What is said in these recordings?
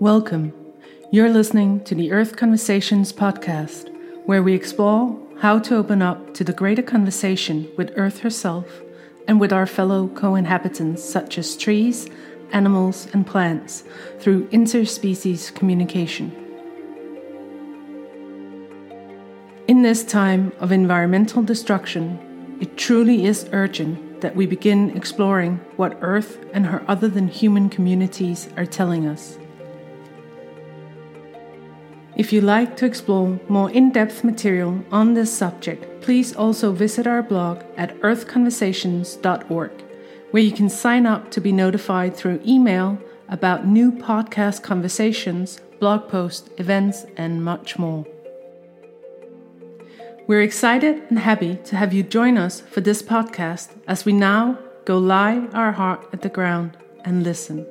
Welcome. You're listening to the Earth Conversations podcast, where we explore how to open up to the greater conversation with Earth herself and with our fellow co inhabitants, such as trees, animals, and plants, through interspecies communication. In this time of environmental destruction, it truly is urgent that we begin exploring what Earth and her other than human communities are telling us. If you like to explore more in depth material on this subject, please also visit our blog at earthconversations.org, where you can sign up to be notified through email about new podcast conversations, blog posts, events, and much more. We're excited and happy to have you join us for this podcast as we now go lie our heart at the ground and listen.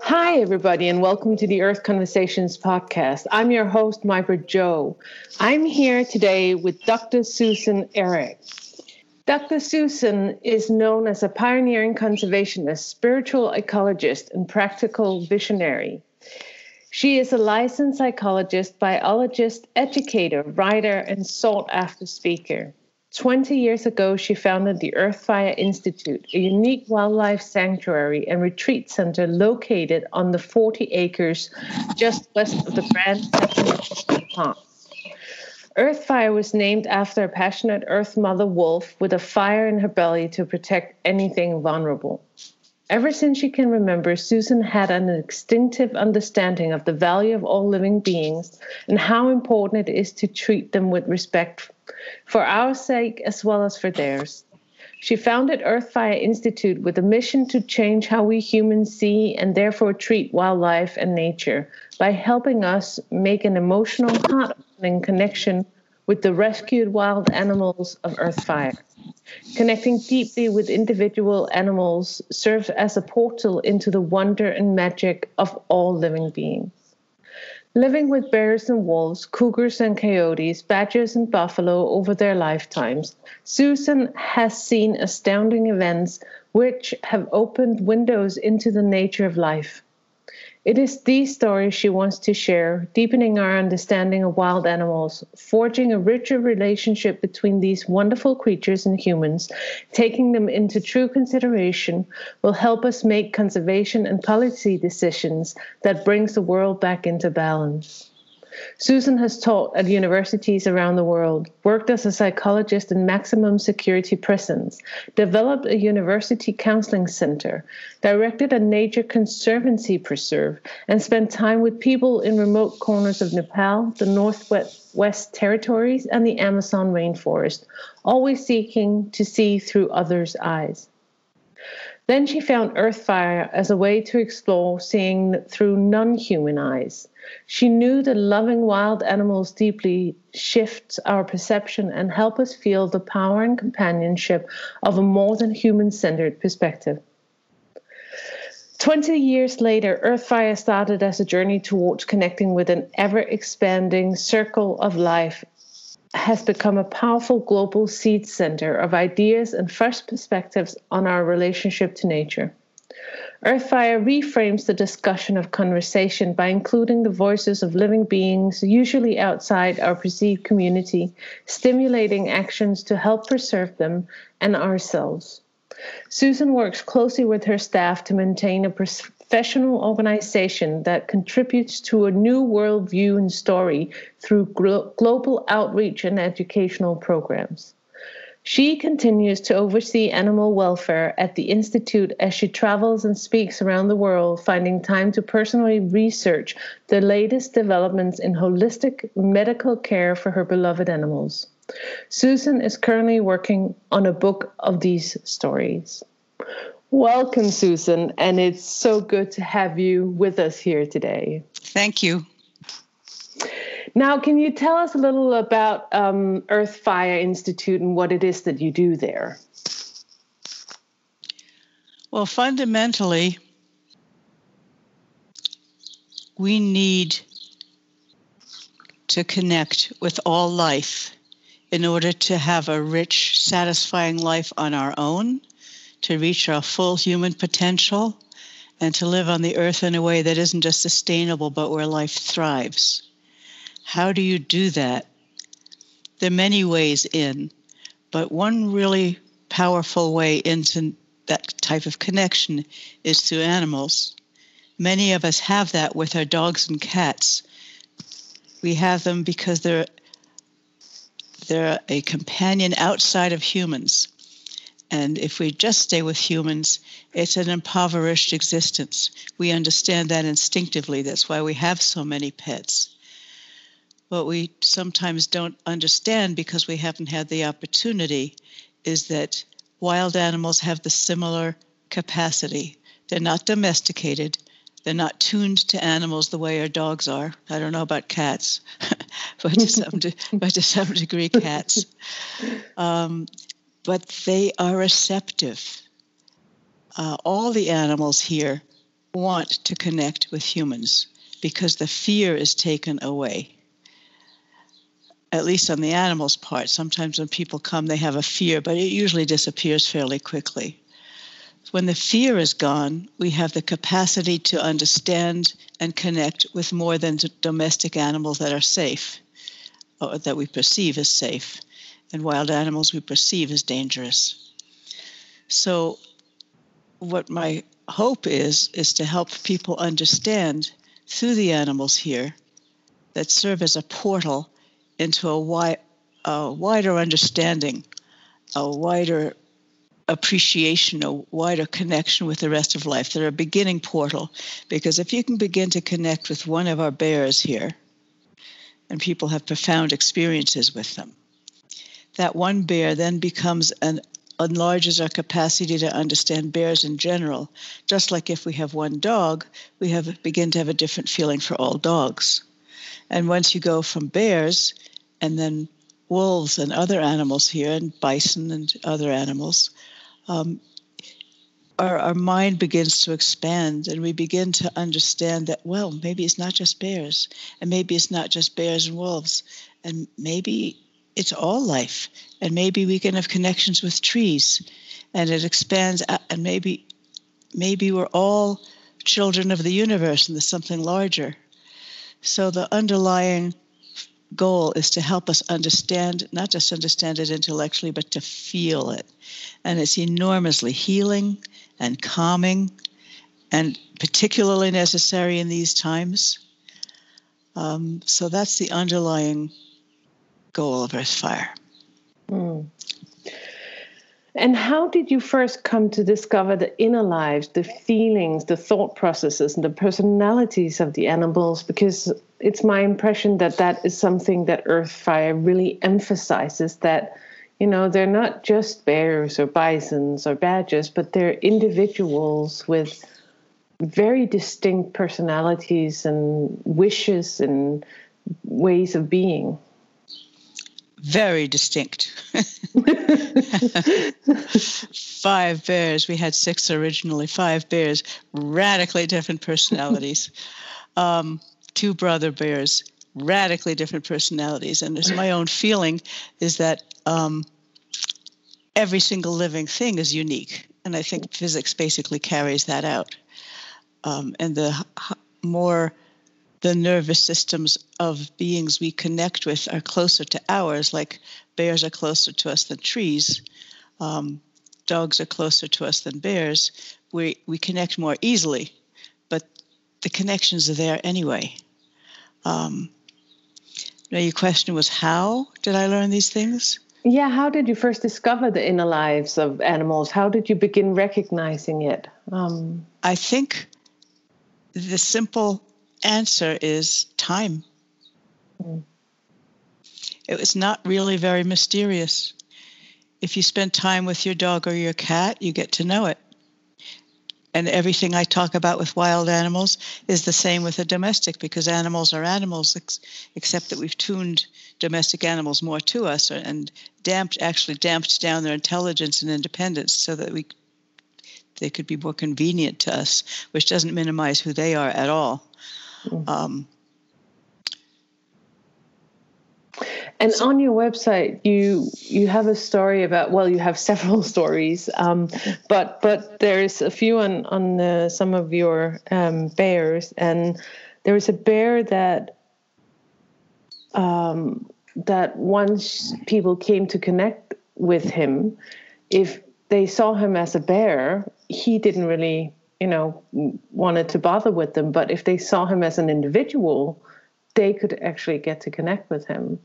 Hi, everybody, and welcome to the Earth Conversations podcast. I'm your host, Mybert Joe. I'm here today with Dr. Susan Eirich. Dr. Susan is known as a pioneering conservationist, spiritual ecologist, and practical visionary. She is a licensed psychologist, biologist, educator, writer, and sought after speaker. 20 years ago, she founded the Earthfire Institute, a unique wildlife sanctuary and retreat center located on the 40 acres just west of the Grand Teton. Earthfire was named after a passionate Earth Mother wolf with a fire in her belly to protect anything vulnerable. Ever since she can remember, Susan had an instinctive understanding of the value of all living beings and how important it is to treat them with respect for our sake as well as for theirs. She founded Earthfire Institute with a mission to change how we humans see and therefore treat wildlife and nature by helping us make an emotional, heart opening connection with the rescued wild animals of Earthfire. Connecting deeply with individual animals serves as a portal into the wonder and magic of all living beings. Living with bears and wolves, cougars and coyotes, badgers and buffalo over their lifetimes, Susan has seen astounding events which have opened windows into the nature of life. It is these stories she wants to share, deepening our understanding of wild animals, forging a richer relationship between these wonderful creatures and humans, taking them into true consideration will help us make conservation and policy decisions that brings the world back into balance. Susan has taught at universities around the world, worked as a psychologist in maximum security prisons, developed a university counseling center, directed a nature conservancy preserve, and spent time with people in remote corners of Nepal, the Northwest Territories, and the Amazon rainforest, always seeking to see through others' eyes. Then she found Earthfire as a way to explore seeing through non human eyes. She knew that loving wild animals deeply shifts our perception and help us feel the power and companionship of a more than human centered perspective. 20 years later, Earthfire started as a journey towards connecting with an ever expanding circle of life, has become a powerful global seed center of ideas and fresh perspectives on our relationship to nature. Earthfire reframes the discussion of conversation by including the voices of living beings, usually outside our perceived community, stimulating actions to help preserve them and ourselves. Susan works closely with her staff to maintain a professional organization that contributes to a new worldview and story through glo- global outreach and educational programs. She continues to oversee animal welfare at the Institute as she travels and speaks around the world, finding time to personally research the latest developments in holistic medical care for her beloved animals. Susan is currently working on a book of these stories. Welcome, Susan, and it's so good to have you with us here today. Thank you. Now, can you tell us a little about um, Earthfire Institute and what it is that you do there? Well, fundamentally, we need to connect with all life in order to have a rich, satisfying life on our own, to reach our full human potential and to live on the earth in a way that isn't just sustainable but where life thrives. How do you do that? There are many ways in, but one really powerful way into that type of connection is through animals. Many of us have that with our dogs and cats. We have them because they're they're a companion outside of humans. And if we just stay with humans, it's an impoverished existence. We understand that instinctively. That's why we have so many pets. What we sometimes don't understand because we haven't had the opportunity is that wild animals have the similar capacity. They're not domesticated, they're not tuned to animals the way our dogs are. I don't know about cats, but, to some de- but to some degree, cats. Um, but they are receptive. Uh, all the animals here want to connect with humans because the fear is taken away. At least on the animals' part. Sometimes when people come, they have a fear, but it usually disappears fairly quickly. When the fear is gone, we have the capacity to understand and connect with more than domestic animals that are safe, or that we perceive as safe, and wild animals we perceive as dangerous. So, what my hope is, is to help people understand through the animals here that serve as a portal into a, wi- a wider understanding, a wider appreciation, a wider connection with the rest of life. They're a beginning portal because if you can begin to connect with one of our bears here, and people have profound experiences with them, that one bear then becomes an enlarges our capacity to understand bears in general. Just like if we have one dog, we have begin to have a different feeling for all dogs. And once you go from bears and then wolves and other animals here, and bison and other animals, um, our, our mind begins to expand and we begin to understand that, well, maybe it's not just bears, and maybe it's not just bears and wolves, and maybe it's all life, and maybe we can have connections with trees, and it expands, and maybe, maybe we're all children of the universe and there's something larger. So the underlying goal is to help us understand, not just understand it intellectually, but to feel it. And it's enormously healing and calming and particularly necessary in these times. Um, so that's the underlying Earthfire. Mm. And how did you first come to discover the inner lives, the feelings, the thought processes, and the personalities of the animals? Because it's my impression that that is something that Earthfire really emphasizes that, you know, they're not just bears or bisons or badgers, but they're individuals with very distinct personalities and wishes and ways of being very distinct. five bears. We had six originally. Five bears, radically different personalities. Um, two brother bears, radically different personalities. And there's my own feeling is that um, every single living thing is unique, and I think physics basically carries that out. Um, and the more the nervous systems of beings we connect with are closer to ours, like bears are closer to us than trees, um, dogs are closer to us than bears, we, we connect more easily, but the connections are there anyway. Um, now, your question was how did I learn these things? Yeah, how did you first discover the inner lives of animals? How did you begin recognizing it? Um, I think the simple answer is time. Mm. It was not really very mysterious. If you spend time with your dog or your cat, you get to know it. And everything I talk about with wild animals is the same with a domestic because animals are animals, ex- except that we've tuned domestic animals more to us and damped, actually damped down their intelligence and independence so that we they could be more convenient to us, which doesn't minimize who they are at all. Um, And so, on your website, you you have a story about well, you have several stories, um, but but there's a few on on uh, some of your um, bears, and there was a bear that um, that once people came to connect with him, if they saw him as a bear, he didn't really you know wanted to bother with them, but if they saw him as an individual, they could actually get to connect with him.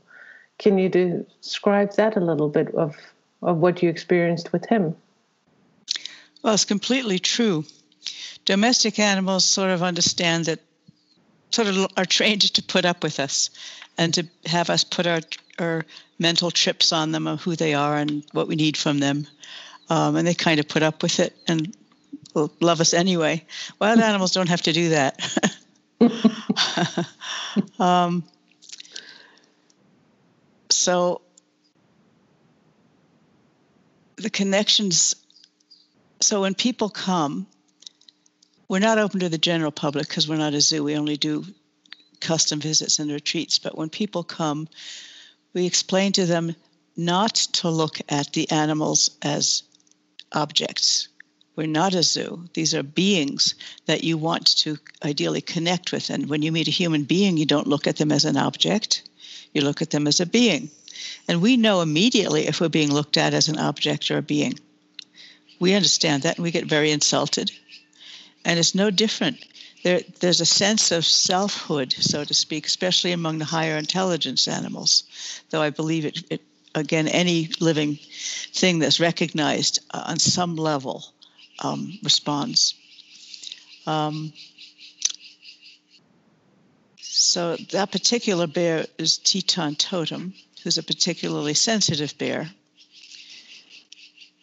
Can you describe that a little bit of, of what you experienced with him? Well, it's completely true. Domestic animals sort of understand that, sort of are trained to put up with us and to have us put our, our mental trips on them of who they are and what we need from them. Um, and they kind of put up with it and will love us anyway. Wild animals don't have to do that. um, so the connections so when people come we're not open to the general public because we're not a zoo we only do custom visits and retreats but when people come we explain to them not to look at the animals as objects we're not a zoo. These are beings that you want to ideally connect with. And when you meet a human being, you don't look at them as an object, you look at them as a being. And we know immediately if we're being looked at as an object or a being. We understand that and we get very insulted. And it's no different. There, there's a sense of selfhood, so to speak, especially among the higher intelligence animals, though I believe it, it again, any living thing that's recognized uh, on some level um, responds. Um, so that particular bear is Teton Totem, who's a particularly sensitive bear.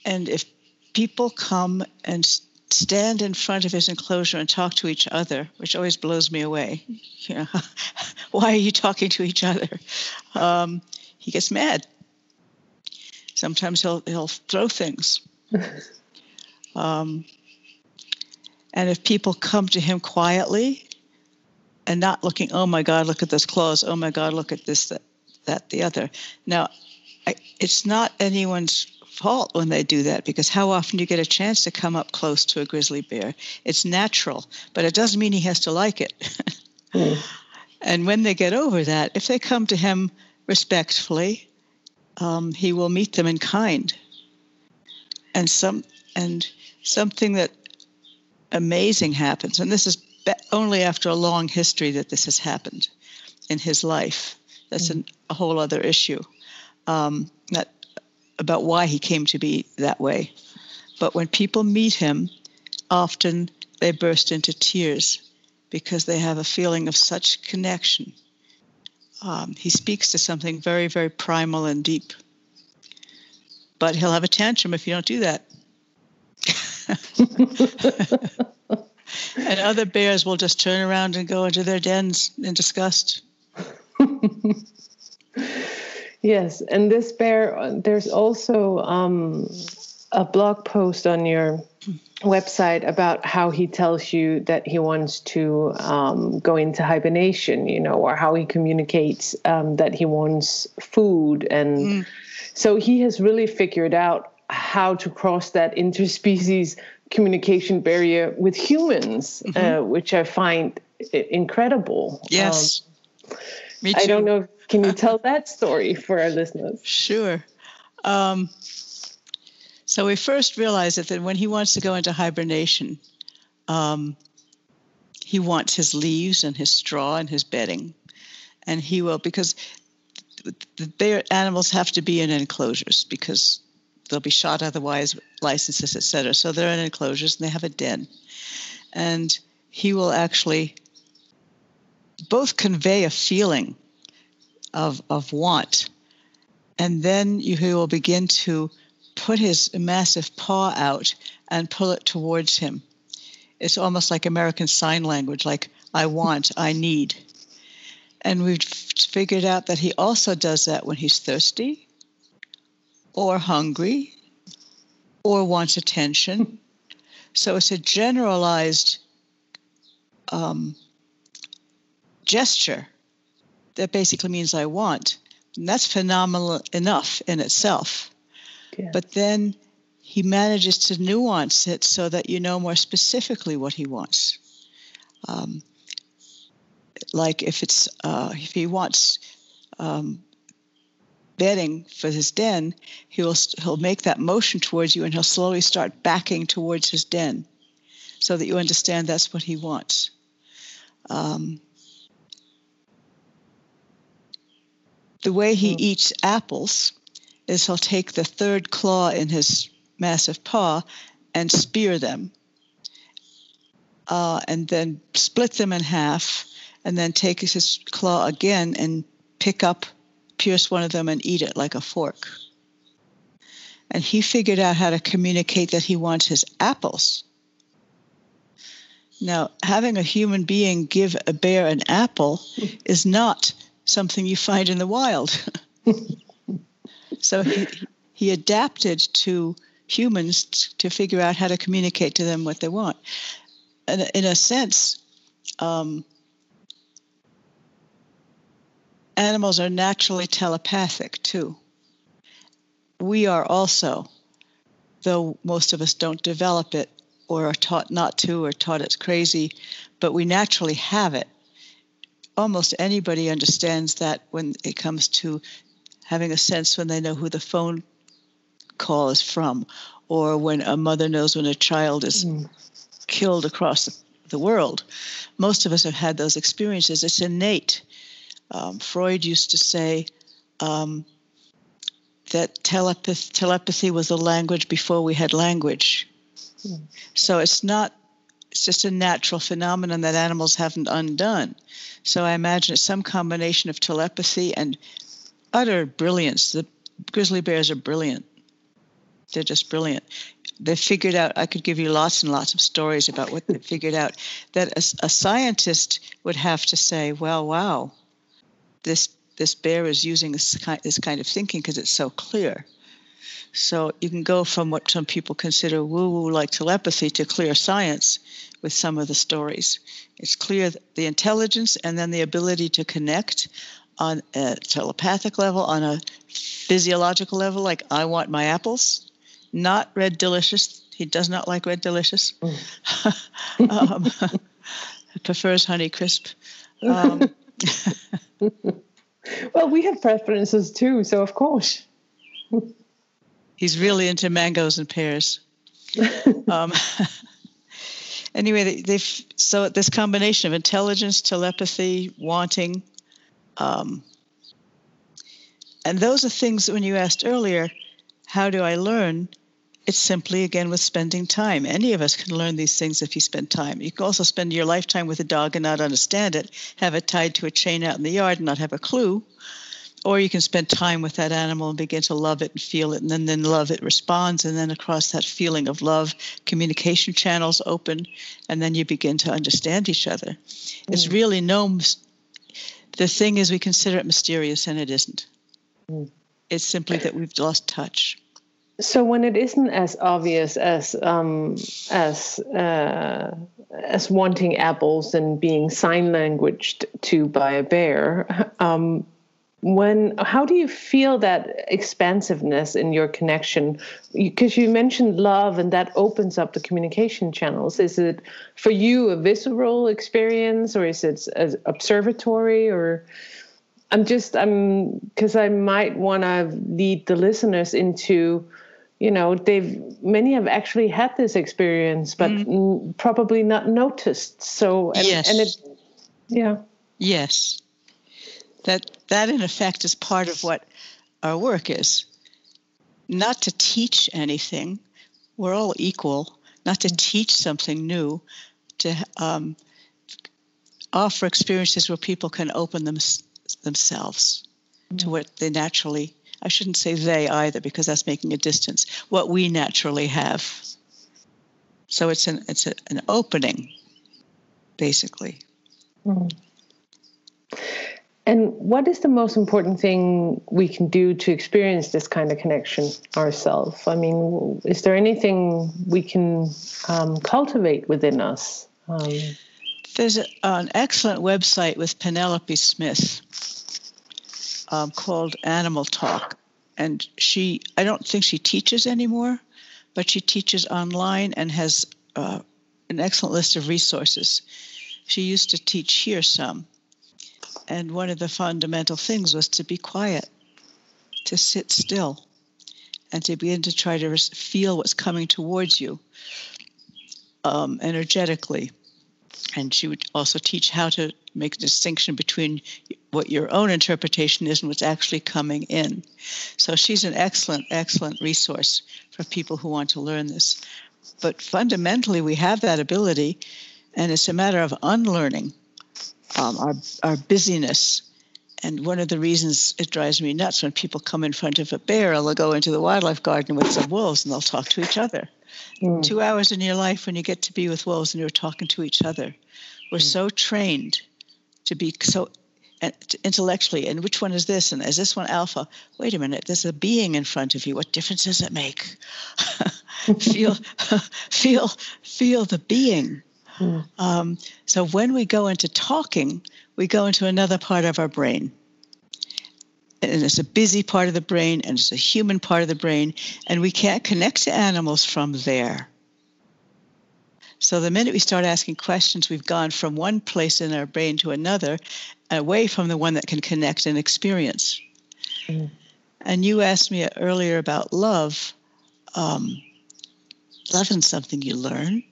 And if people come and stand in front of his enclosure and talk to each other, which always blows me away. You know, why are you talking to each other? Um, he gets mad. Sometimes he'll he'll throw things. Um, and if people come to him quietly and not looking, oh my God, look at this clothes, oh my God, look at this, that, that the other. Now, I, it's not anyone's fault when they do that because how often do you get a chance to come up close to a grizzly bear? It's natural, but it doesn't mean he has to like it. mm. And when they get over that, if they come to him respectfully, um, he will meet them in kind. And some and something that amazing happens, and this is only after a long history that this has happened in his life. That's mm-hmm. an, a whole other issue. Um, not about why he came to be that way. But when people meet him, often they burst into tears because they have a feeling of such connection. Um, he speaks to something very, very primal and deep. But he'll have a tantrum if you don't do that. and other bears will just turn around and go into their dens in disgust. yes, and this bear, there's also um, a blog post on your website about how he tells you that he wants to um, go into hibernation, you know, or how he communicates um, that he wants food. And mm. so he has really figured out how to cross that interspecies communication barrier with humans, mm-hmm. uh, which I find incredible. Yes. Um, Me too. I don't know. Can you tell that story for our listeners? Sure. Um, so we first realized that, when he wants to go into hibernation, um, he wants his leaves and his straw and his bedding. And he will, because the animals have to be in enclosures because they'll be shot otherwise, licenses, etc. So they're in enclosures and they have a den. And he will actually both convey a feeling of, of want, and then you, he will begin to put his massive paw out and pull it towards him. It's almost like American Sign Language, like I want, I need. And we've figured out that he also does that when he's thirsty or hungry or wants attention. So it's a generalized um, gesture that basically means I want, And that's phenomenal enough in itself. Yeah. But then he manages to nuance it so that you know more specifically what he wants. Um, like if it's uh, if he wants um, bedding for his den, he will he'll make that motion towards you, and he'll slowly start backing towards his den, so that you understand that's what he wants. Um, the way he mm-hmm. eats apples is he'll take the third claw in his massive paw and spear them, uh, and then split them in half, and then take his claw again and pick up, pierce one of them, and eat it like a fork. And he figured out how to communicate that he wants his apples. Now, having a human being give a bear an apple is not something you find in the wild. so he, he adapted to humans to figure out how to communicate to them what they want. And in a sense, um, animals are naturally telepathic too. We are also, though most of us don't develop it or are taught not to or taught it's crazy, but we naturally have it almost anybody understands that when it comes to having a sense when they know who the phone call is from, or when a mother knows when a child is mm. killed across the, the, world. Most of us have had those experiences. It's innate. Um, Freud used to say um, that telepath- telepathy was a language before we had language. Mm. So it's not it's just a natural phenomenon that animals haven't undone. So I imagine it's some combination of telepathy and utter brilliance. The grizzly bears are brilliant. They're just brilliant. They figured out, I could give you lots and lots of stories about what they figured out, that a, a scientist would have to say, well, wow, this, this bear is using this kind, this kind of thinking because it's so clear. So you can go from what some people consider woo woo like telepathy to clear science with some of the stories. It's clear the intelligence and then the ability to connect on a telepathic level, on a physiological level, like I want my apples, not red delicious. He does not like red delicious. Mm. um, prefers honey crisp. Um, well, we have preferences too, so of course. He's really into mangoes and pears. um, anyway, they, they've so this combination of intelligence, telepathy, wanting, um, and those are things that when you asked earlier, how do I learn? It's simply again with spending time. Any of us can learn these things if you spend time. You can also spend your lifetime with a dog and not understand it, have it tied to a chain out in the yard and not have a clue or you can spend time with that animal and begin to love it and feel it and then then love it responds and then across that feeling of love communication channels open and then you begin to understand each other mm. it's really no the thing is we consider it mysterious and it isn't mm. it's simply that we've lost touch so when it isn't as obvious as um, as uh, as wanting apples and being sign languaged to by a bear, um, when how do you feel that expansiveness in your connection? Because you mentioned love and that opens up the communication channels. Is it for you a visceral experience or is it an observatory or i'm just i'm because i might want to lead the listeners into you know they've many have actually had this experience but mm. probably not noticed. So and, yes. and it yeah. Yes. That that in effect is part of what our work is. Not to teach anything. We're all equal. Not to teach something new. To um, offer experiences where people can open them, themselves mm-hmm. to what they naturally i shouldn't say they either because that's making a distance what we naturally have so it's an it's a, an opening basically mm-hmm. And what is the most important thing we can do to experience this kind of connection ourselves? I mean, is there anything we can um, cultivate within us? Um, There's a, an excellent website with Penelope Smith. um, called Animal Talk. And she, I don't think she teaches anymore, but she teaches online and has uh, an excellent list of resources. She used to teach here some. And one of the fundamental things was to be quiet, to sit still, and to begin to try to feel what's coming towards you um, energetically. And she would also teach how to make a distinction between what your own interpretation is and what's actually coming in. So she's an excellent, excellent resource for people who want to learn this. But fundamentally, we have that ability, and it's a matter of unlearning um, our, our busyness. And one of the reasons it drives me nuts when people come in front of a bear, they'll go into the wildlife garden with some wolves and they'll talk to each other. Mm. Two hours in your life when you get to be with wolves and you're talking to each other. We're mm. so trained to be so intellectually and which one is this and is this one alpha wait a minute there's a being in front of you what difference does it make feel feel feel the being mm. um, so when we go into talking we go into another part of our brain and it's a busy part of the brain and it's a human part of the brain and we can't connect to animals from there so the minute we start asking questions, we've gone from one place in our brain to another, away from the one that can connect and experience. Mm. And you asked me earlier about love. Um, love isn't something you learn.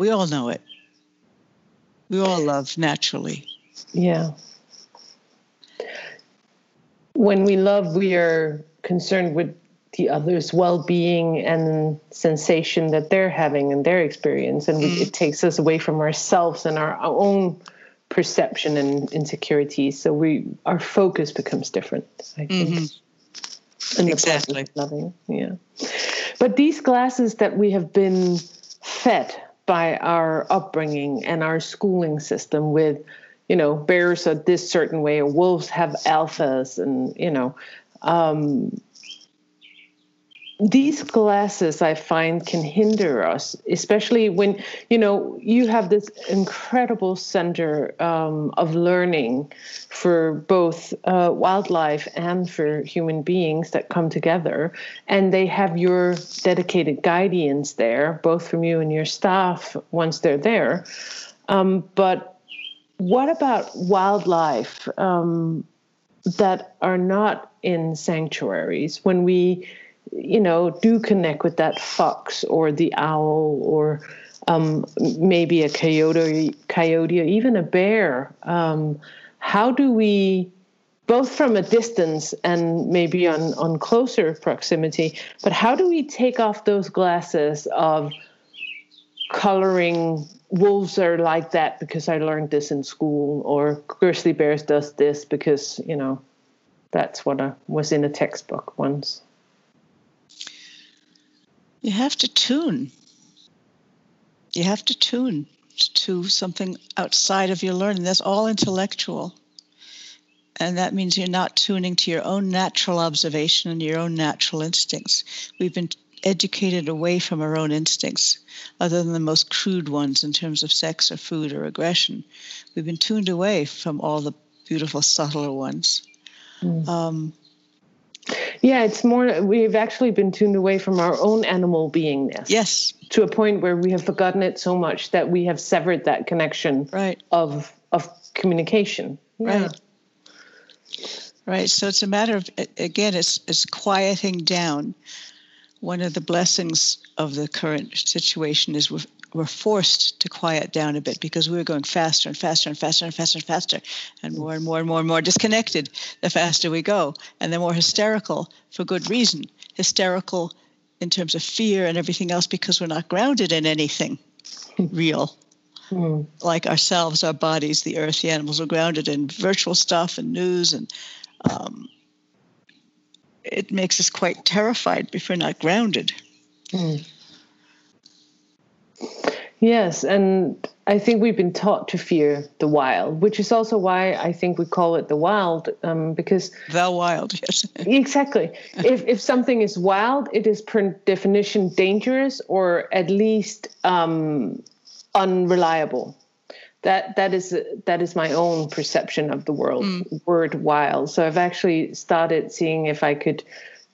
We all know it. We all love naturally. Yeah. When we love, we are concerned with the other's well-being and sensation that they're having and their experience and mm. it takes us away from ourselves and our, our own perception and insecurities so we our focus becomes different i think mm-hmm. and exactly loving yeah but these glasses that we have been fed by our upbringing and our schooling system with you know bears are this certain way or wolves have alphas and you know um, these glasses I find can hinder us, especially when you know you have this incredible center um, of learning for both uh, wildlife and for human beings that come together, and they have your dedicated guardians there, both from you and your staff once they're there. Um, but what about wildlife um, that are not in sanctuaries when we you know, do connect with that fox or the owl or um, maybe a coyote, coyote, or even a bear. Um, how do we, both from a distance and maybe on, on closer proximity, but how do we take off those glasses of coloring wolves are like that because I learned this in school, or grizzly bears does this because, you know, that's what I was in a textbook once. You have to tune. You have to tune to something outside of your learning. That's all intellectual. And that means you're not tuning to your own natural observation and your own natural instincts. We've been educated away from our own instincts, other than the most crude ones in terms of sex or food or aggression. We've been tuned away from all the beautiful, subtler ones. Mm. Um, yeah, it's more, we've actually been tuned away from our own animal beingness. Yes. To a point where we have forgotten it so much that we have severed that connection right. of, of communication. Yeah. Right. Right. So it's a matter of, again, it's, it's quieting down. One of the blessings of the current situation is we're forced to quiet down a bit because we were going faster and faster and faster and faster and faster and more and more and more and more disconnected the faster we go and the more hysterical for good reason hysterical in terms of fear and everything else because we're not grounded in anything real mm. like ourselves our bodies the earth the animals are grounded in virtual stuff and news and um, it makes us quite terrified if we're not grounded mm. Yes, and I think we've been taught to fear the wild, which is also why I think we call it the wild, um, because the wild, yes, exactly. if if something is wild, it is per definition dangerous or at least um, unreliable. that that is that is my own perception of the world mm. word wild so i've actually started seeing if i could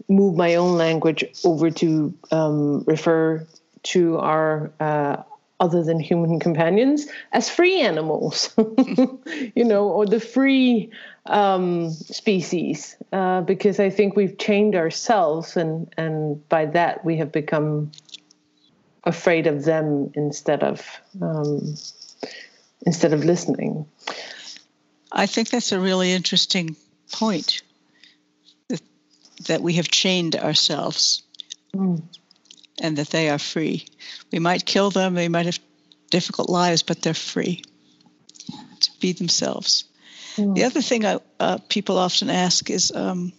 move my own language over to um, refer to our uh, other than human companions as free animals you know or the free um, species uh, because i think we've chained ourselves and and by that we have become afraid of them instead of um, instead of listening. I think that's a really interesting point that, that we have chained ourselves mm. And that they are free. We might kill them, they might have difficult lives, but they're free to be themselves. Mm. The other thing I, uh, people often ask is um,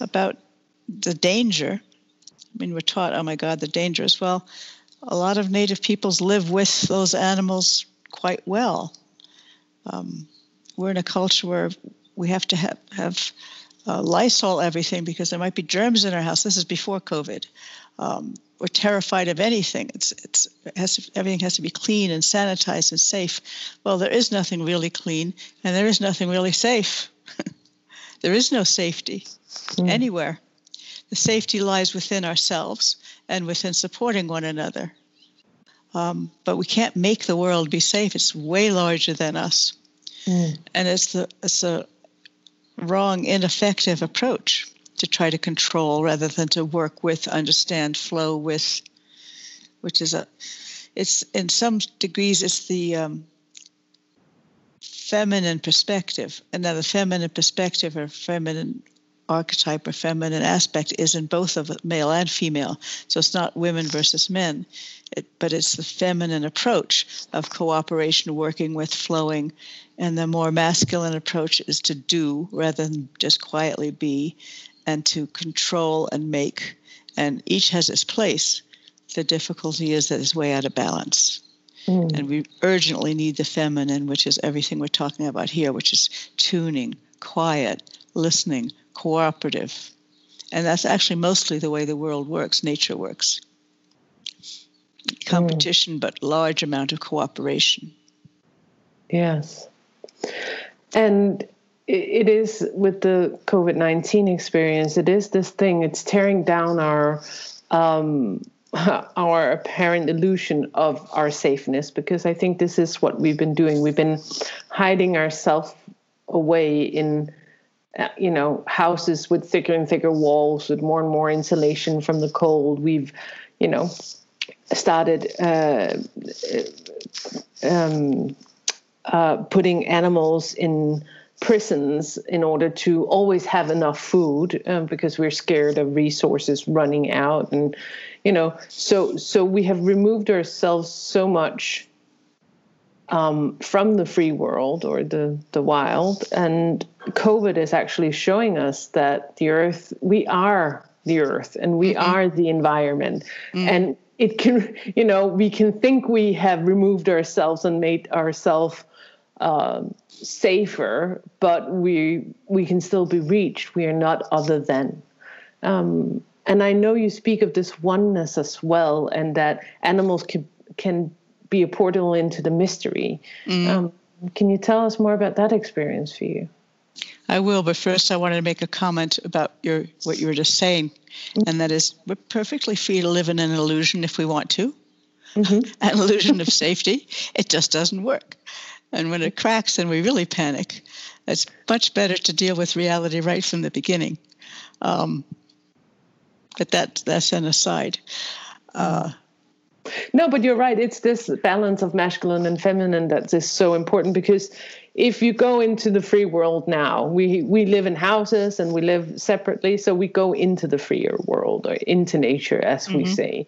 about the danger. I mean, we're taught, oh my God, the danger as well a lot of native peoples live with those animals quite well. Um, we're in a culture where we have to have, have uh, Lysol everything because there might be germs in our house. This is before COVID. Um, we're terrified of anything. It's it's it has to, everything has to be clean and sanitized and safe. Well, there is nothing really clean, and there is nothing really safe. there is no safety mm. anywhere. The safety lies within ourselves and within supporting one another. Um, but we can't make the world be safe. It's way larger than us. Mm. And it's, the, it's a wrong, ineffective approach to try to control rather than to work with, understand, flow with, which is a, it's in some degrees, it's the um, feminine perspective. And now the feminine perspective or feminine archetype or feminine aspect is in both of male and female. So it's not women versus men, it, but it's the feminine approach of cooperation, working with, flowing. And the more masculine approach is to do rather than just quietly be and to control and make. And each has its place. The difficulty is that it's way out of balance. Mm. And we urgently need the feminine, which is everything we're talking about here, which is tuning, quiet, listening, cooperative. And that's actually mostly the way the world works, nature works. Competition, mm. but large amount of cooperation. Yes. And it is with the COVID 19 experience, it is this thing, it's tearing down our. Um, our apparent illusion of our safeness because I think this is what we've been doing. We've been hiding ourselves away in uh, you know, houses with thicker and thicker walls with more and more insulation from the cold. We've, you know, started uh, um, uh, putting animals in prisons in order to always have enough food um, because we're scared of resources running out and you know so so we have removed ourselves so much um, from the free world or the, the wild. And COVID is actually showing us that the earth, we are the earth and we mm-hmm. are the environment. Mm. And it can, you know, we can think we have removed ourselves and made ourselves uh, safer, but we we can still be reached. We are not other than. Um, and I know you speak of this oneness as well, and that animals can can be a portal into the mystery. Mm. Um, can you tell us more about that experience for you? I will, but first I wanted to make a comment about your what you were just saying, and that is we're perfectly free to live in an illusion if we want to, mm-hmm. an illusion of safety. It just doesn't work, and when it cracks, then we really panic. It's much better to deal with reality right from the beginning. Um, but that that's an aside. Uh, no, but you're right. It's this balance of masculine and feminine that is so important because if you go into the free world now, we we live in houses and we live separately, so we go into the freer world or into nature, as mm-hmm. we say.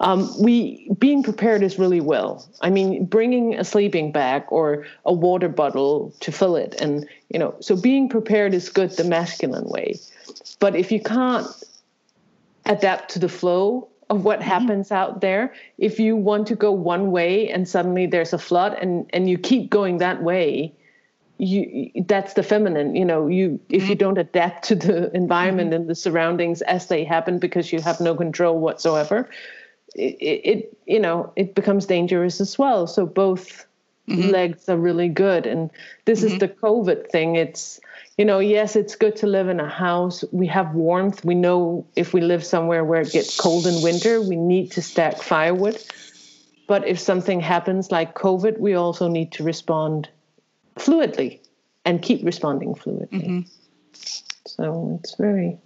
Um, we being prepared is really well. I mean, bringing a sleeping bag or a water bottle to fill it, and you know, so being prepared is good, the masculine way. But if you can't adapt to the flow of what mm-hmm. happens out there if you want to go one way and suddenly there's a flood and and you keep going that way you that's the feminine you know you if mm-hmm. you don't adapt to the environment mm-hmm. and the surroundings as they happen because you have no control whatsoever it, it you know it becomes dangerous as well. So both mm-hmm. legs are really good, and this mm-hmm. is the COVID thing. It's you know, yes, it's good to live in a house. We have warmth. We know if we live somewhere where it gets cold in winter, we need to stack firewood. But if something happens like COVID, we also need to respond fluidly and keep responding fluidly. Mm-hmm. So it's very,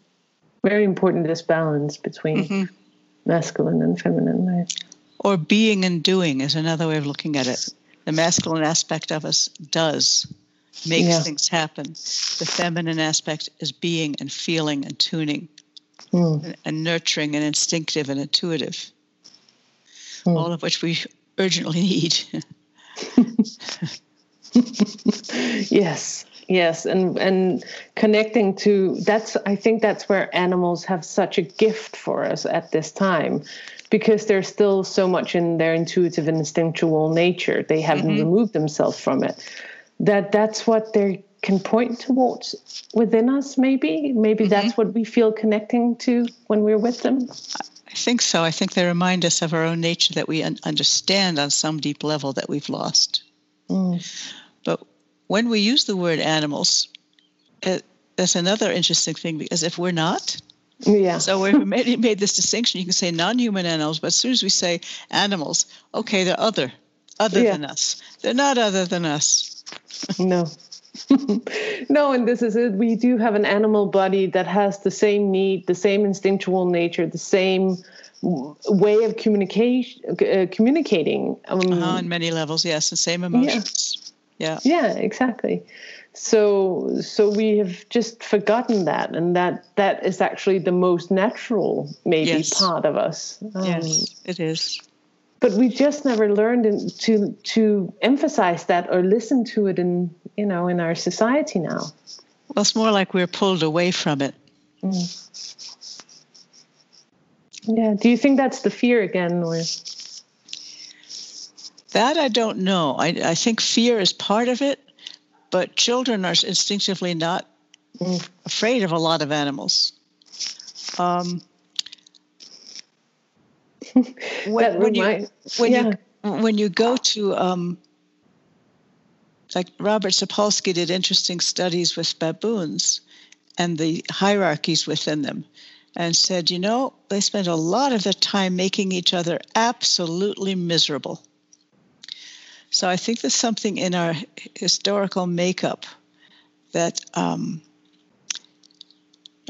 very important this balance between mm-hmm. masculine and feminine. Right? Or being and doing is another way of looking at it. The masculine aspect of us does makes yeah. things happen. The feminine aspect is being and feeling and tuning mm. and, and, nurturing and instinctive and intuitive, mm. all of which we urgently need. yes yes and and connecting to that's i think that's where animals have such a gift for us at this time because there's still so much in their intuitive and instinctual nature they haven't mm-hmm. removed themselves from it that that's what they can point towards within us maybe maybe mm-hmm. that's what we feel connecting to when we're with them i think so i think they remind us of our own nature that we un- understand on some deep level that we've lost mm. but when we use the word animals it, that's another interesting thing because if we're not yeah. So we've made, made this distinction. You can say non-human animals, but as soon as we say animals, okay, they're other, other yeah. than us. They're not other than us no. no, and this is it. We do have an animal body that has the same need, the same instinctual nature, the same way of communication, uh, communicating. Um, uh-huh, on many levels, yes, the same emotions. Yeah. yeah. Yeah, exactly. So, so we have just forgotten that, and that that is actually the most natural, maybe yes. part of us. Um, yes, it is but we just never learned to to emphasize that or listen to it in you know in our society now. Well it's more like we're pulled away from it. Mm. yeah do you think that's the fear again or? That i don't know. I, I think fear is part of it but children are instinctively not mm. afraid of a lot of animals. Um, when, when you when yeah. you when you go to um, like Robert Sapolsky did interesting studies with baboons and the hierarchies within them and said, you know, they spend a lot of their time making each other absolutely miserable. So I think there's something in our historical makeup that um,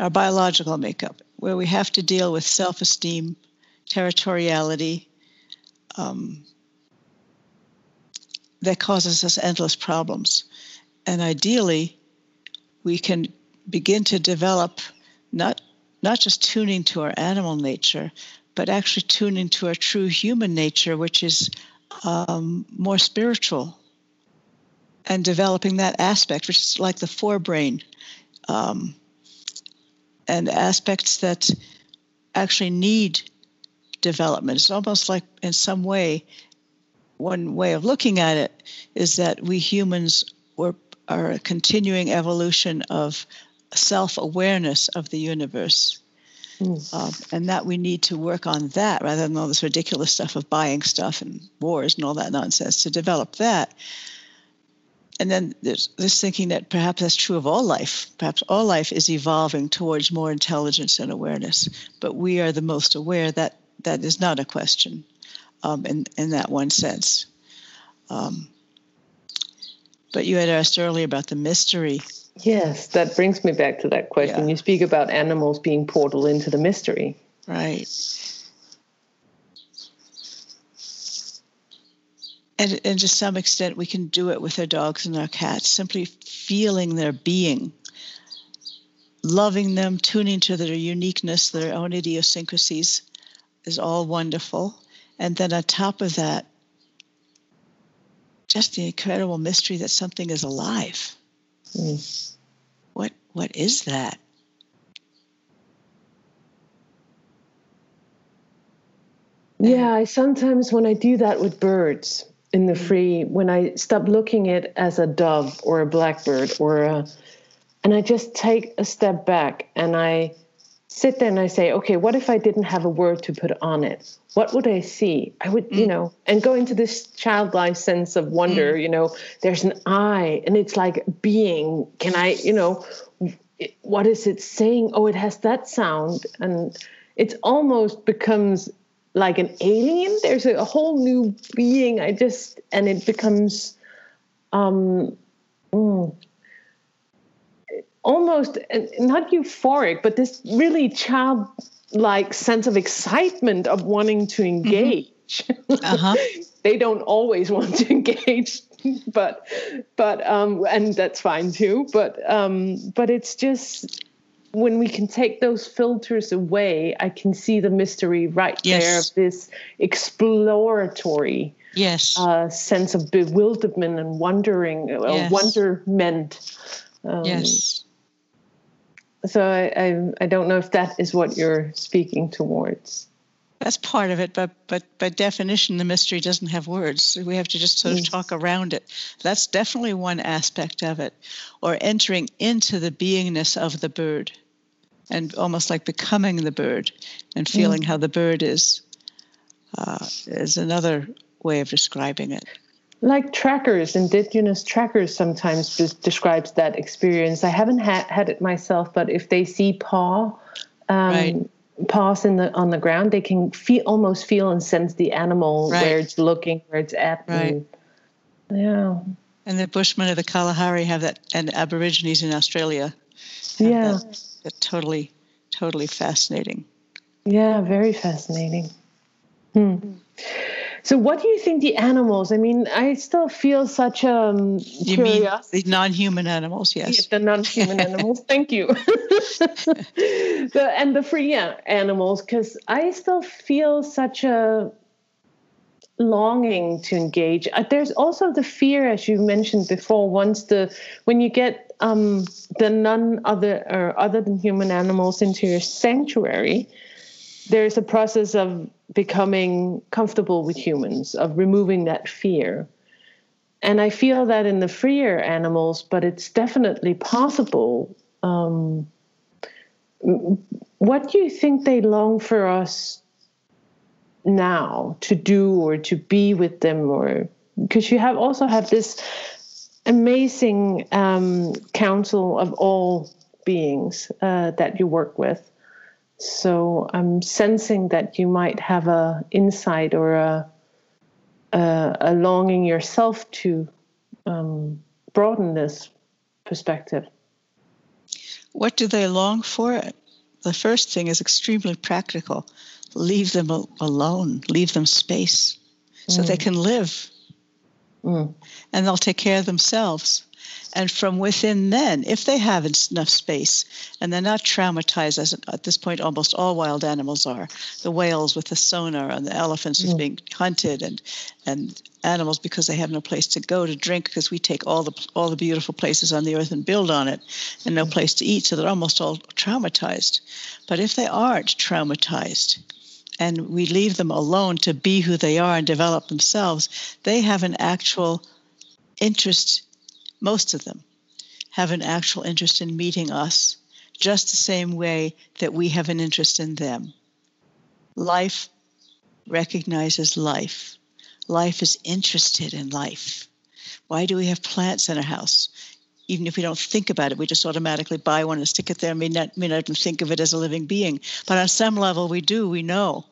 our biological makeup where we have to deal with self esteem territoriality um, that causes us endless problems. And ideally, we can begin to develop not not just tuning to our animal nature, but actually tuning to our true human nature, which is um, more spiritual, and developing that aspect, which is like the forebrain, um, and aspects that actually need development. It's almost like, in some way, one way of looking at it is that we humans were, are a continuing evolution of self awareness of the universe. Mm. Um, and that we need to work on that rather than all this ridiculous stuff of buying stuff and wars and all that nonsense to develop that. And then there's this thinking that perhaps that's true of all life. Perhaps all life is evolving towards more intelligence and awareness, but we are the most aware that that is not a question um, in, in that one sense. Um, but you had asked earlier about the mystery. Yes, that brings me back to that question. Yeah. You speak about animals being portal into the mystery. Right. And, and to some extent, we can do it with our dogs and our cats, simply feeling their being, loving them, tuning to their uniqueness, their own idiosyncrasies, is all wonderful. And then on top of that, just the incredible mystery that something is alive. Mm. What what is that? Yeah, I sometimes when I do that with birds in the free, when I stop looking at it as a dove or a blackbird or a and I just take a step back and I sit there and I say, okay, what if I didn't have a word to put on it? What would I see? I would, mm. you know, and go into this childlike sense of wonder, mm. you know, there's an eye and it's like being. Can I, you know, what is it saying? Oh, it has that sound. And it almost becomes like an alien. There's a, a whole new being. I just, and it becomes, um, mm, almost not euphoric, but this really childlike sense of excitement of wanting to mm-hmm. engage. Mm-hmm. Uh-huh. they don't always want to engage, but but um, and that's fine too. But um, but it's just when we can take those filters away, I can see the mystery right yes. there of this exploratory yes uh, sense of bewilderment and wondering, uh, yes. wonderment. Um, yes so I, I, I don't know if that is what you're speaking towards. That's part of it, but but by definition, the mystery doesn't have words. We have to just sort of talk around it. That's definitely one aspect of it, or entering into the beingness of the bird, and almost like becoming the bird, and feeling mm. how the bird is, uh, is another way of describing it like trackers indigenous trackers sometimes just describes that experience i haven't ha- had it myself but if they see paw um, right. paws in the on the ground they can feel almost feel and sense the animal right. where it's looking where it's at right. And, yeah and the bushmen of the kalahari have that and aborigines in australia yeah that, that totally totally fascinating yeah very fascinating hmm. So, what do you think the animals? I mean, I still feel such um, you curiosity. Mean the non-human animals, yes. the non-human animals. Thank you. the, and the free animals, because I still feel such a longing to engage. Uh, there's also the fear, as you mentioned before. Once the when you get um, the none other or other than human animals into your sanctuary, there's a process of becoming comfortable with humans, of removing that fear. And I feel that in the freer animals, but it's definitely possible. Um, what do you think they long for us now to do or to be with them or because you have also have this amazing um, council of all beings uh, that you work with so I'm sensing that you might have a insight or a a, a longing yourself to um, broaden this perspective. What do they long for? The first thing is extremely practical. Leave them alone. Leave them space so mm. they can live. Mm. And they'll take care of themselves and from within then if they have enough space and they're not traumatized as at this point almost all wild animals are the whales with the sonar and the elephants mm. being hunted and and animals because they have no place to go to drink because we take all the all the beautiful places on the earth and build on it and no mm. place to eat so they're almost all traumatized but if they aren't traumatized and we leave them alone to be who they are and develop themselves they have an actual interest most of them, have an actual interest in meeting us, just the same way that we have an interest in them. Life recognizes life. Life is interested in life. Why do we have plants in our house? Even if we don't think about it, we just automatically buy one and stick it there. May not, may not even think of it as a living being. But on some level, we do. We know.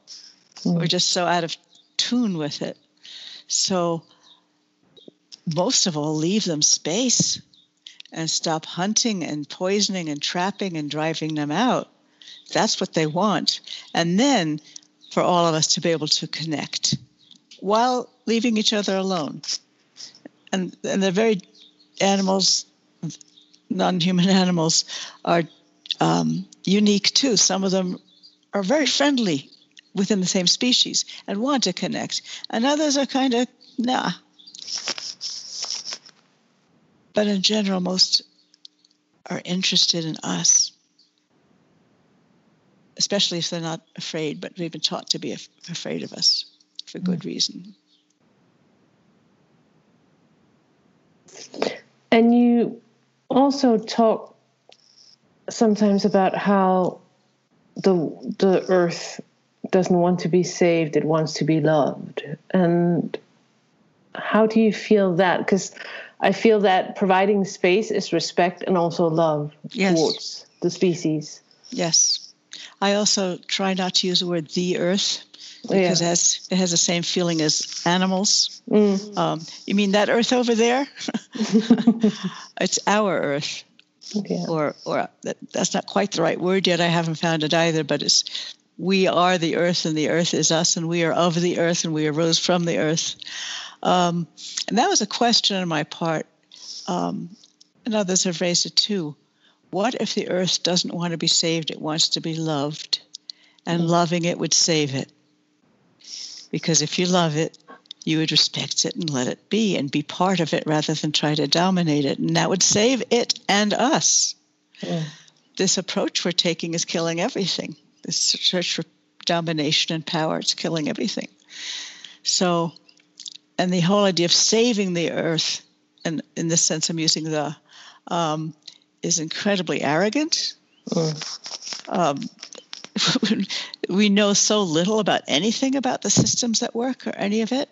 Mm. We're just so out of tune with it. So most of all, leave them space and stop hunting and poisoning and trapping and driving them out. That's what they want. And then for all of us to be able to connect while leaving each other alone. And, and the very animals, non human animals, are um, unique too. Some of them are very friendly within the same species and want to connect, and others are kind of, nah, but in general, most are interested in us, especially if they're not afraid, but we've been taught to be af- afraid of us for mm. good reason. And you also talk sometimes about how the the earth doesn't want to be saved; it wants to be loved. And how do you feel that? Because I feel that providing space is respect and also love yes. towards the species. Yes. I also try not to use the word the earth because yeah. it, has, it has the same feeling as animals. Mm. Um, you mean that earth over there? it's our earth. Yeah. Or, or that, that's not quite the right word yet. I haven't found it either, but it's we are the earth and the earth is us and we are of the earth and we arose from the earth. Um, and that was a question on my part. Um, and others have raised it too. What if the earth doesn't want to be saved? It wants to be loved, and loving it would save it. Because if you love it, you would respect it and let it be and be part of it rather than try to dominate it. And that would save it and us. Mm. This approach we're taking is killing everything. This search for domination and power, it's killing everything. So, and the whole idea of saving the earth, and in this sense, I'm using the, um, is incredibly arrogant. Mm. Um, we know so little about anything about the systems that work or any of it.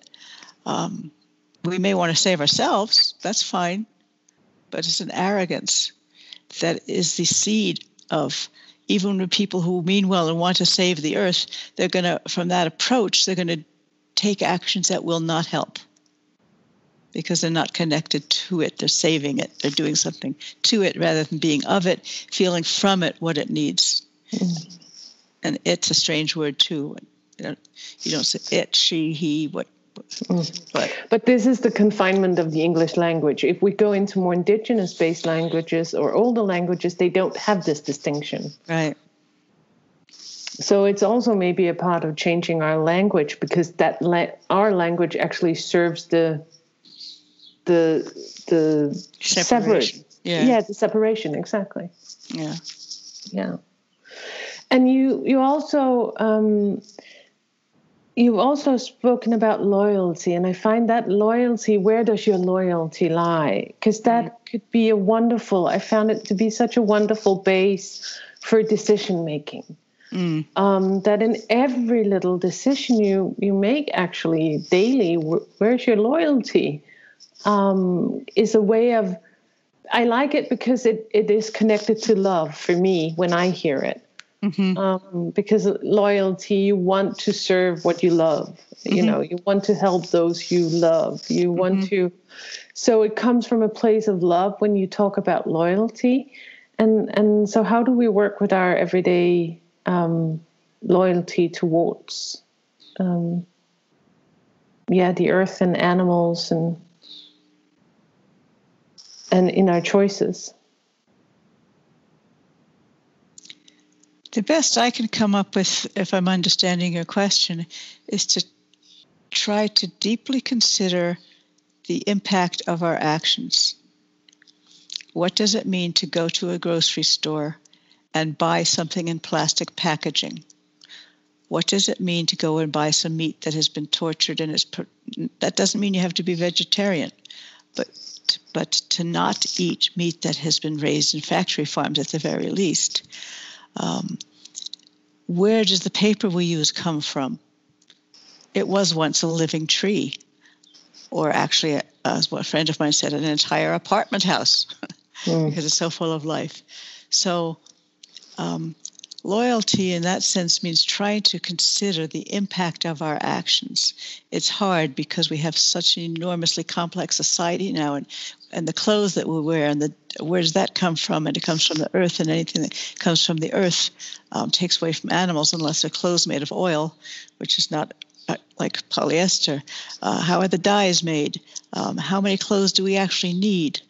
Um, we may want to save ourselves, that's fine, but it's an arrogance that is the seed of even with people who mean well and want to save the earth, they're going to, from that approach, they're going to take actions that will not help because they're not connected to it. They're saving it. They're doing something to it rather than being of it, feeling from it what it needs. Mm. And it's a strange word too. You don't, you don't say it, she, he, what. Mm. But, but this is the confinement of the English language. If we go into more indigenous based languages or older languages, they don't have this distinction. Right. So it's also maybe a part of changing our language because that la- our language actually serves the the the separation. Yeah. yeah, the separation exactly. Yeah, yeah. And you you also um, you've also spoken about loyalty, and I find that loyalty. Where does your loyalty lie? Because that mm. could be a wonderful. I found it to be such a wonderful base for decision making. Mm. Um, that in every little decision you you make actually daily, where's your loyalty? um, is a way of I like it because it, it is connected to love for me when I hear it. Mm-hmm. Um, because loyalty, you want to serve what you love. Mm-hmm. You know, you want to help those you love. You mm-hmm. want to. So it comes from a place of love when you talk about loyalty, and and so how do we work with our everyday um, loyalty towards, um, yeah, the earth and animals and and in our choices. The best I can come up with, if I'm understanding your question, is to try to deeply consider the impact of our actions. What does it mean to go to a grocery store and buy something in plastic packaging? What does it mean to go and buy some meat that has been tortured and is? That doesn't mean you have to be vegetarian, but but to not eat meat that has been raised in factory farms at the very least. Um, where does the paper we use come from? It was once a living tree, or actually, as what a friend of mine said, an entire apartment house mm. because it's so full of life. So, um, Loyalty, in that sense, means trying to consider the impact of our actions. It's hard because we have such an enormously complex society now, and, and the clothes that we wear, and the, where does that come from? And it comes from the earth, and anything that comes from the earth um, takes away from animals unless they're clothes made of oil, which is not uh, like polyester. Uh, how are the dyes made? Um, how many clothes do we actually need?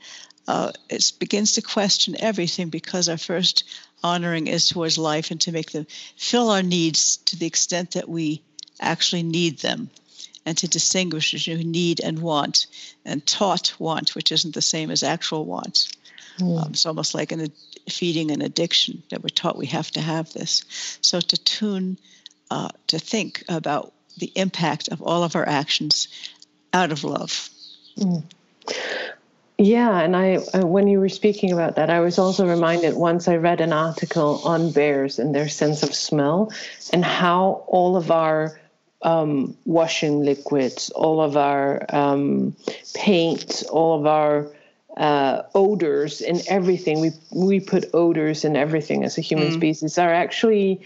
Uh, it begins to question everything because our first honoring is towards life and to make them fill our needs to the extent that we actually need them and to distinguish between need and want and taught want which isn't the same as actual want mm. um, it's almost like an feeding an addiction that we're taught we have to have this so to tune uh, to think about the impact of all of our actions out of love mm. Yeah, and I uh, when you were speaking about that, I was also reminded once I read an article on bears and their sense of smell and how all of our um, washing liquids, all of our um, paint, all of our uh, odors in everything we we put odors in everything as a human mm. species are actually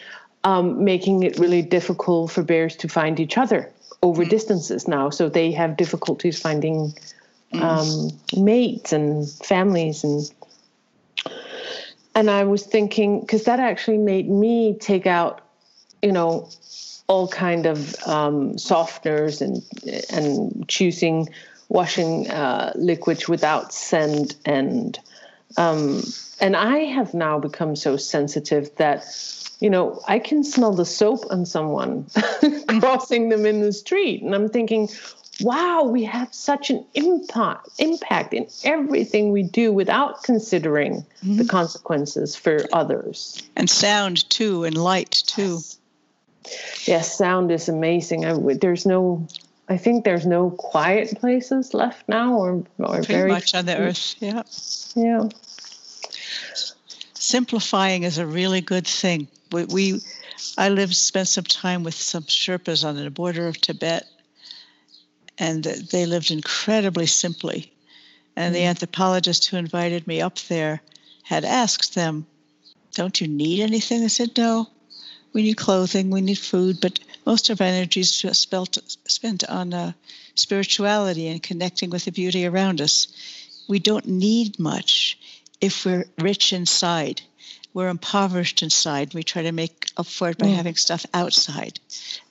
um, making it really difficult for bears to find each other over mm. distances now. So they have difficulties finding um, mates and families and and I was thinking because that actually made me take out, you know, all kind of um, softeners and and choosing washing uh, liquids without scent and um, and I have now become so sensitive that you know I can smell the soap on someone crossing them in the street, and I'm thinking, wow, we have such an impact impact in everything we do without considering mm-hmm. the consequences for others. And sound too, and light too. Yes, yes sound is amazing. I, there's no, I think there's no quiet places left now, or or very much on the earth. Yeah. Yeah. Simplifying is a really good thing. We, we I lived spent some time with some Sherpas on the border of Tibet and they lived incredibly simply. And the mm-hmm. anthropologist who invited me up there had asked them, Don't you need anything? They said, No. We need clothing, we need food, but most of our energy is spent, spent on uh, spirituality and connecting with the beauty around us. We don't need much if we're rich inside. We're impoverished inside. We try to make up for it by mm. having stuff outside.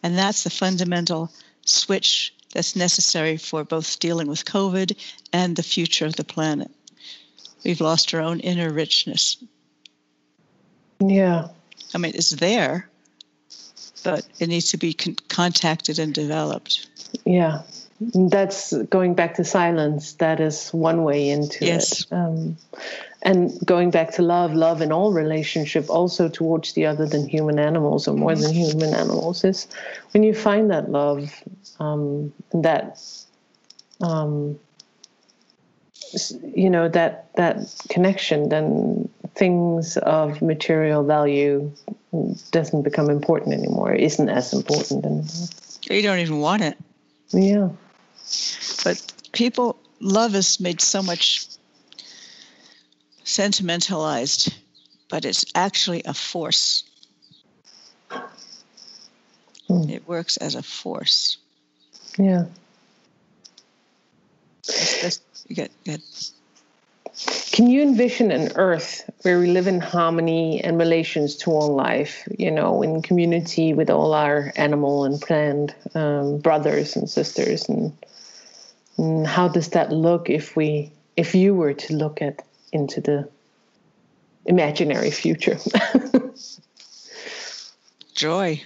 And that's the fundamental switch that's necessary for both dealing with COVID and the future of the planet. We've lost our own inner richness. Yeah. I mean, it's there, but it needs to be con- contacted and developed. Yeah. That's going back to silence. That is one way into yes. it. Um, and going back to love, love in all relationship, also towards the other than human animals or more than human animals, is when you find that love, um, that um, you know that that connection, then things of material value doesn't become important anymore. It isn't as important anymore. You don't even want it. Yeah. But people, love is made so much sentimentalized, but it's actually a force. Hmm. It works as a force. Yeah. you get, get. Can you envision an earth where we live in harmony and relations to all life, you know, in community with all our animal and plant um, brothers and sisters? And, and how does that look if we, if you were to look at into the imaginary future. Joy.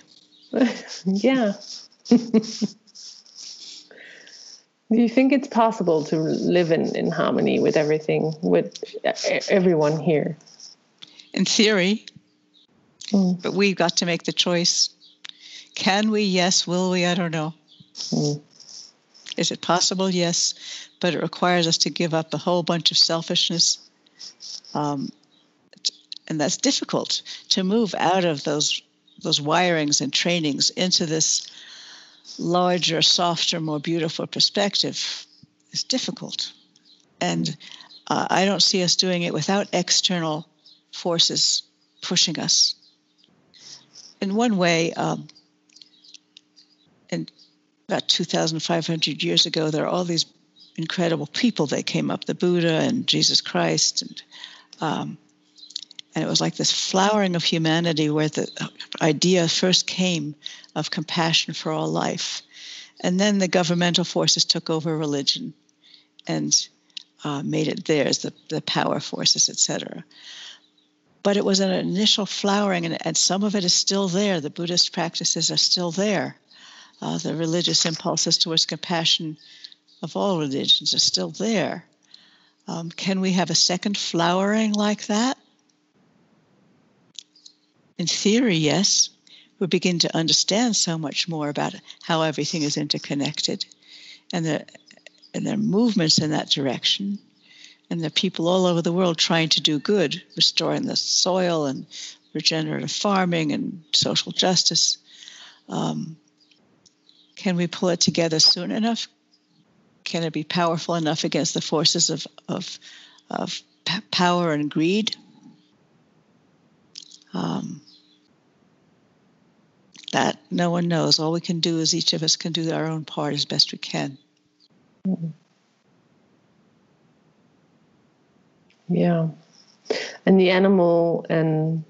yeah. Do you think it's possible to live in, in harmony with everything, with everyone here? In theory. Mm. But we've got to make the choice. Can we? Yes. Will we? I don't know. Mm. Is it possible? Yes. But it requires us to give up a whole bunch of selfishness, um, and that's difficult to move out of those those wirings and trainings into this larger, softer, more beautiful perspective is difficult, and uh, I don't see us doing it without external forces pushing us. In one way, um, about 2,500 years ago, there are all these incredible people that came up the Buddha and Jesus Christ and um, and it was like this flowering of humanity where the idea first came of compassion for all life. And then the governmental forces took over religion and uh, made it theirs, the, the power forces, etc. But it was an initial flowering, and, and, some of it is still there. The Buddhist practices are still there. Uh, the religious impulses towards compassion of all religions are still there. Um, can we have a second flowering like that? In theory, yes. We begin to understand so much more about how everything is interconnected and the and are movements in that direction. And are people all over the world trying to do good, restoring the soil and regenerative farming and social justice. Um, can we pull it together soon enough? Can it be powerful enough against the forces of, of, of p- power and greed? Um, that no one knows. All we can do is each of us can do our own part as best we can. Yeah. And the animal and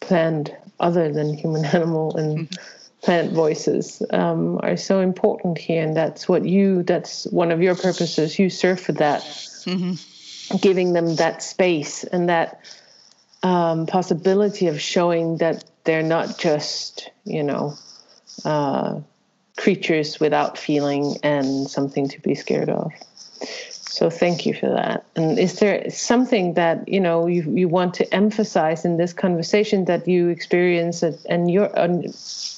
plant, other than human animal and mm-hmm. Plant voices, um, are so important here. And that's what you, that's one of your purposes. You serve for that, mm-hmm. giving them that space and that um, possibility of showing that they're not just, you know, uh, creatures without feeling and something to be scared of. So thank you for that. And is there something that you know you, you want to emphasize in this conversation that you experience at, and your on,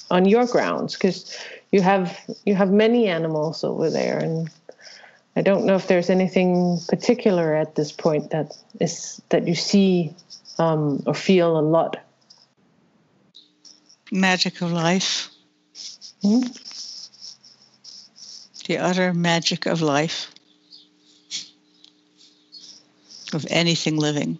on your grounds? Because you have you have many animals over there, and I don't know if there's anything particular at this point that is that you see um, or feel a lot. Magic of life. Hmm? The utter magic of life of anything living.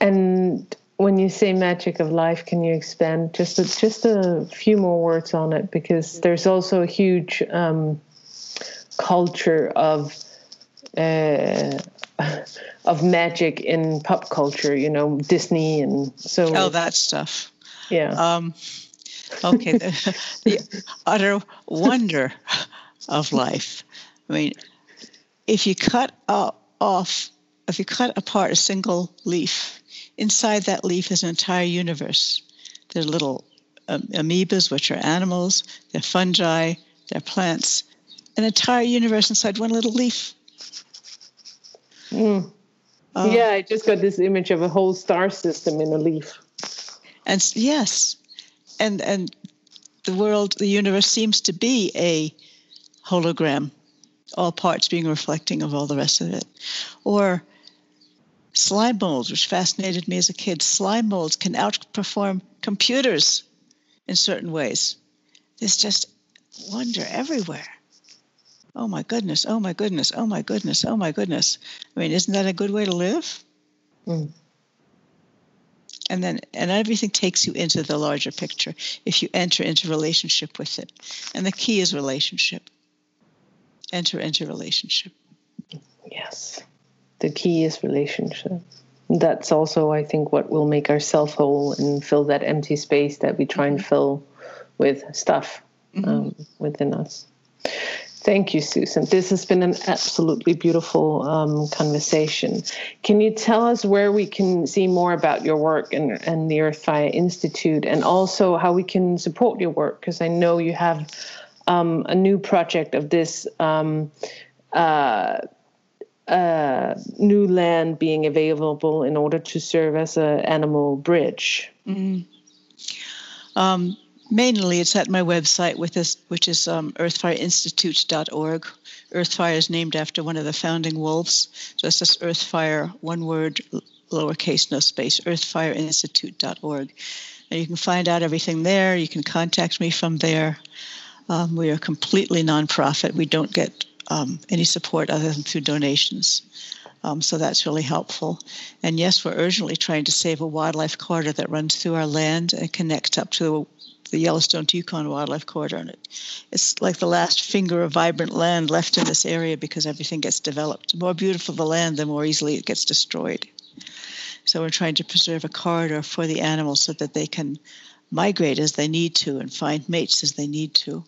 And when you say magic of life, can you expand just a, just a few more words on it? Because there's also a huge um, culture of uh, of magic in pop culture. You know, Disney and so. Oh, that stuff. Yeah. Um, okay. the, the utter wonder of life. I mean, if you cut up off, if you cut apart a single leaf, inside that leaf is an entire universe. There are little um, amoebas, which are animals, they're fungi, they're plants, an entire universe inside one little leaf. Mm. Uh, yeah, I just got this image of a whole star system in a leaf. And yes, and and the world, the universe seems to be a hologram all parts being reflecting of all the rest of it. Or slime molds, which fascinated me as a kid. Slime molds can outperform computers in certain ways. There's just wonder everywhere. Oh my goodness, oh my goodness, oh my goodness, oh my goodness. I mean, isn't that a good way to live? Mm. And then, and everything takes you into the larger picture if you enter into relationship with it. And the key is relationship enter into relationship. Yes. The key is relationship. That's also, I think, what will make ourselves whole and fill that empty space that we try and mm-hmm. fill with stuff mm-hmm. um, within us. Thank you, Susan. This has been an absolutely beautiful um, conversation. Can you tell us where we can see more about your work and, and the Earthfire Institute and also how we can support your work? Because I know you have um, a new project of this um, uh, uh, new land being available in order to serve as an animal bridge. Mm-hmm. Um, mainly, it's at my website, with this, which is um, earthfireinstitute.org. Earthfire is named after one of the founding wolves. So it's just Earthfire, one word, lowercase, no space, earthfireinstitute.org. And you can find out everything there. You can contact me from there. Um, we are completely nonprofit. We don't get um, any support other than through donations. Um, so that's really helpful. And yes, we're urgently trying to save a wildlife corridor that runs through our land and connects up to the Yellowstone to Yukon Wildlife Corridor. And it, it's like the last finger of vibrant land left in this area because everything gets developed. The more beautiful the land, the more easily it gets destroyed. So we're trying to preserve a corridor for the animals so that they can migrate as they need to and find mates as they need to.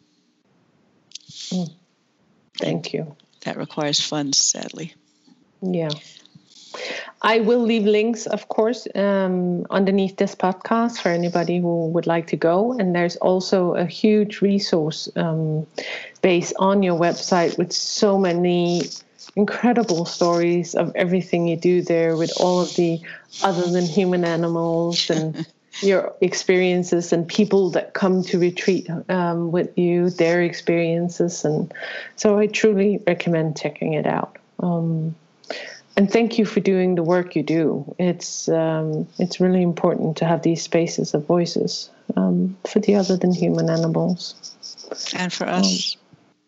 Mm. Thank you. That requires funds, sadly. Yeah. I will leave links, of course, um, underneath this podcast for anybody who would like to go. And there's also a huge resource um, base on your website with so many incredible stories of everything you do there with all of the other than human animals and your experiences and people that come to retreat um, with you, their experiences, and so I truly recommend checking it out. Um, and thank you for doing the work you do. It's um, it's really important to have these spaces of voices um, for the other than human animals, and for us,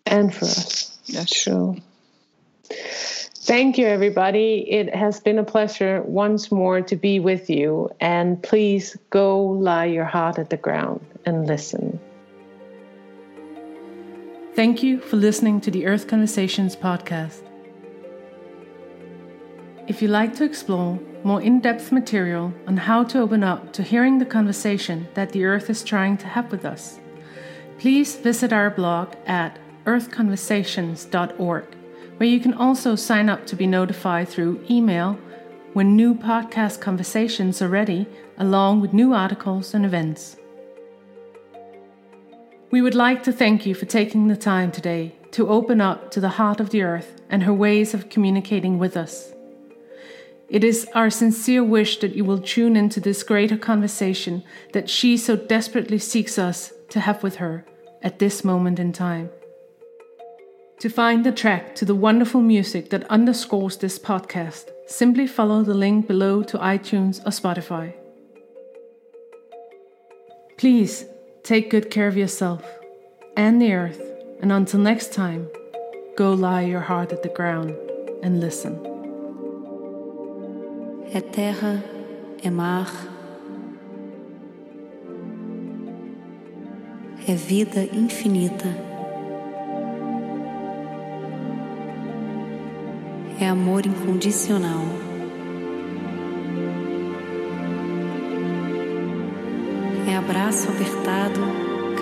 um, and for us. Yes, true. Thank you, everybody. It has been a pleasure once more to be with you. And please go lie your heart at the ground and listen. Thank you for listening to the Earth Conversations podcast. If you'd like to explore more in depth material on how to open up to hearing the conversation that the Earth is trying to have with us, please visit our blog at earthconversations.org, where you can also sign up to be notified through email when new podcast conversations are ready, along with new articles and events. We would like to thank you for taking the time today to open up to the heart of the Earth and her ways of communicating with us. It is our sincere wish that you will tune into this greater conversation that she so desperately seeks us to have with her at this moment in time. To find the track to the wonderful music that underscores this podcast, simply follow the link below to iTunes or Spotify. Please take good care of yourself and the earth, and until next time, go lie your heart at the ground and listen. é terra, é mar, é vida infinita, é amor incondicional. É abraço apertado,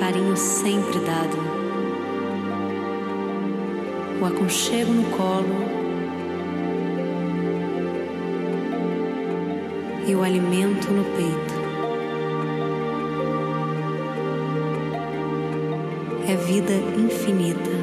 carinho sempre dado. O aconchego no colo e o alimento no peito. É vida infinita.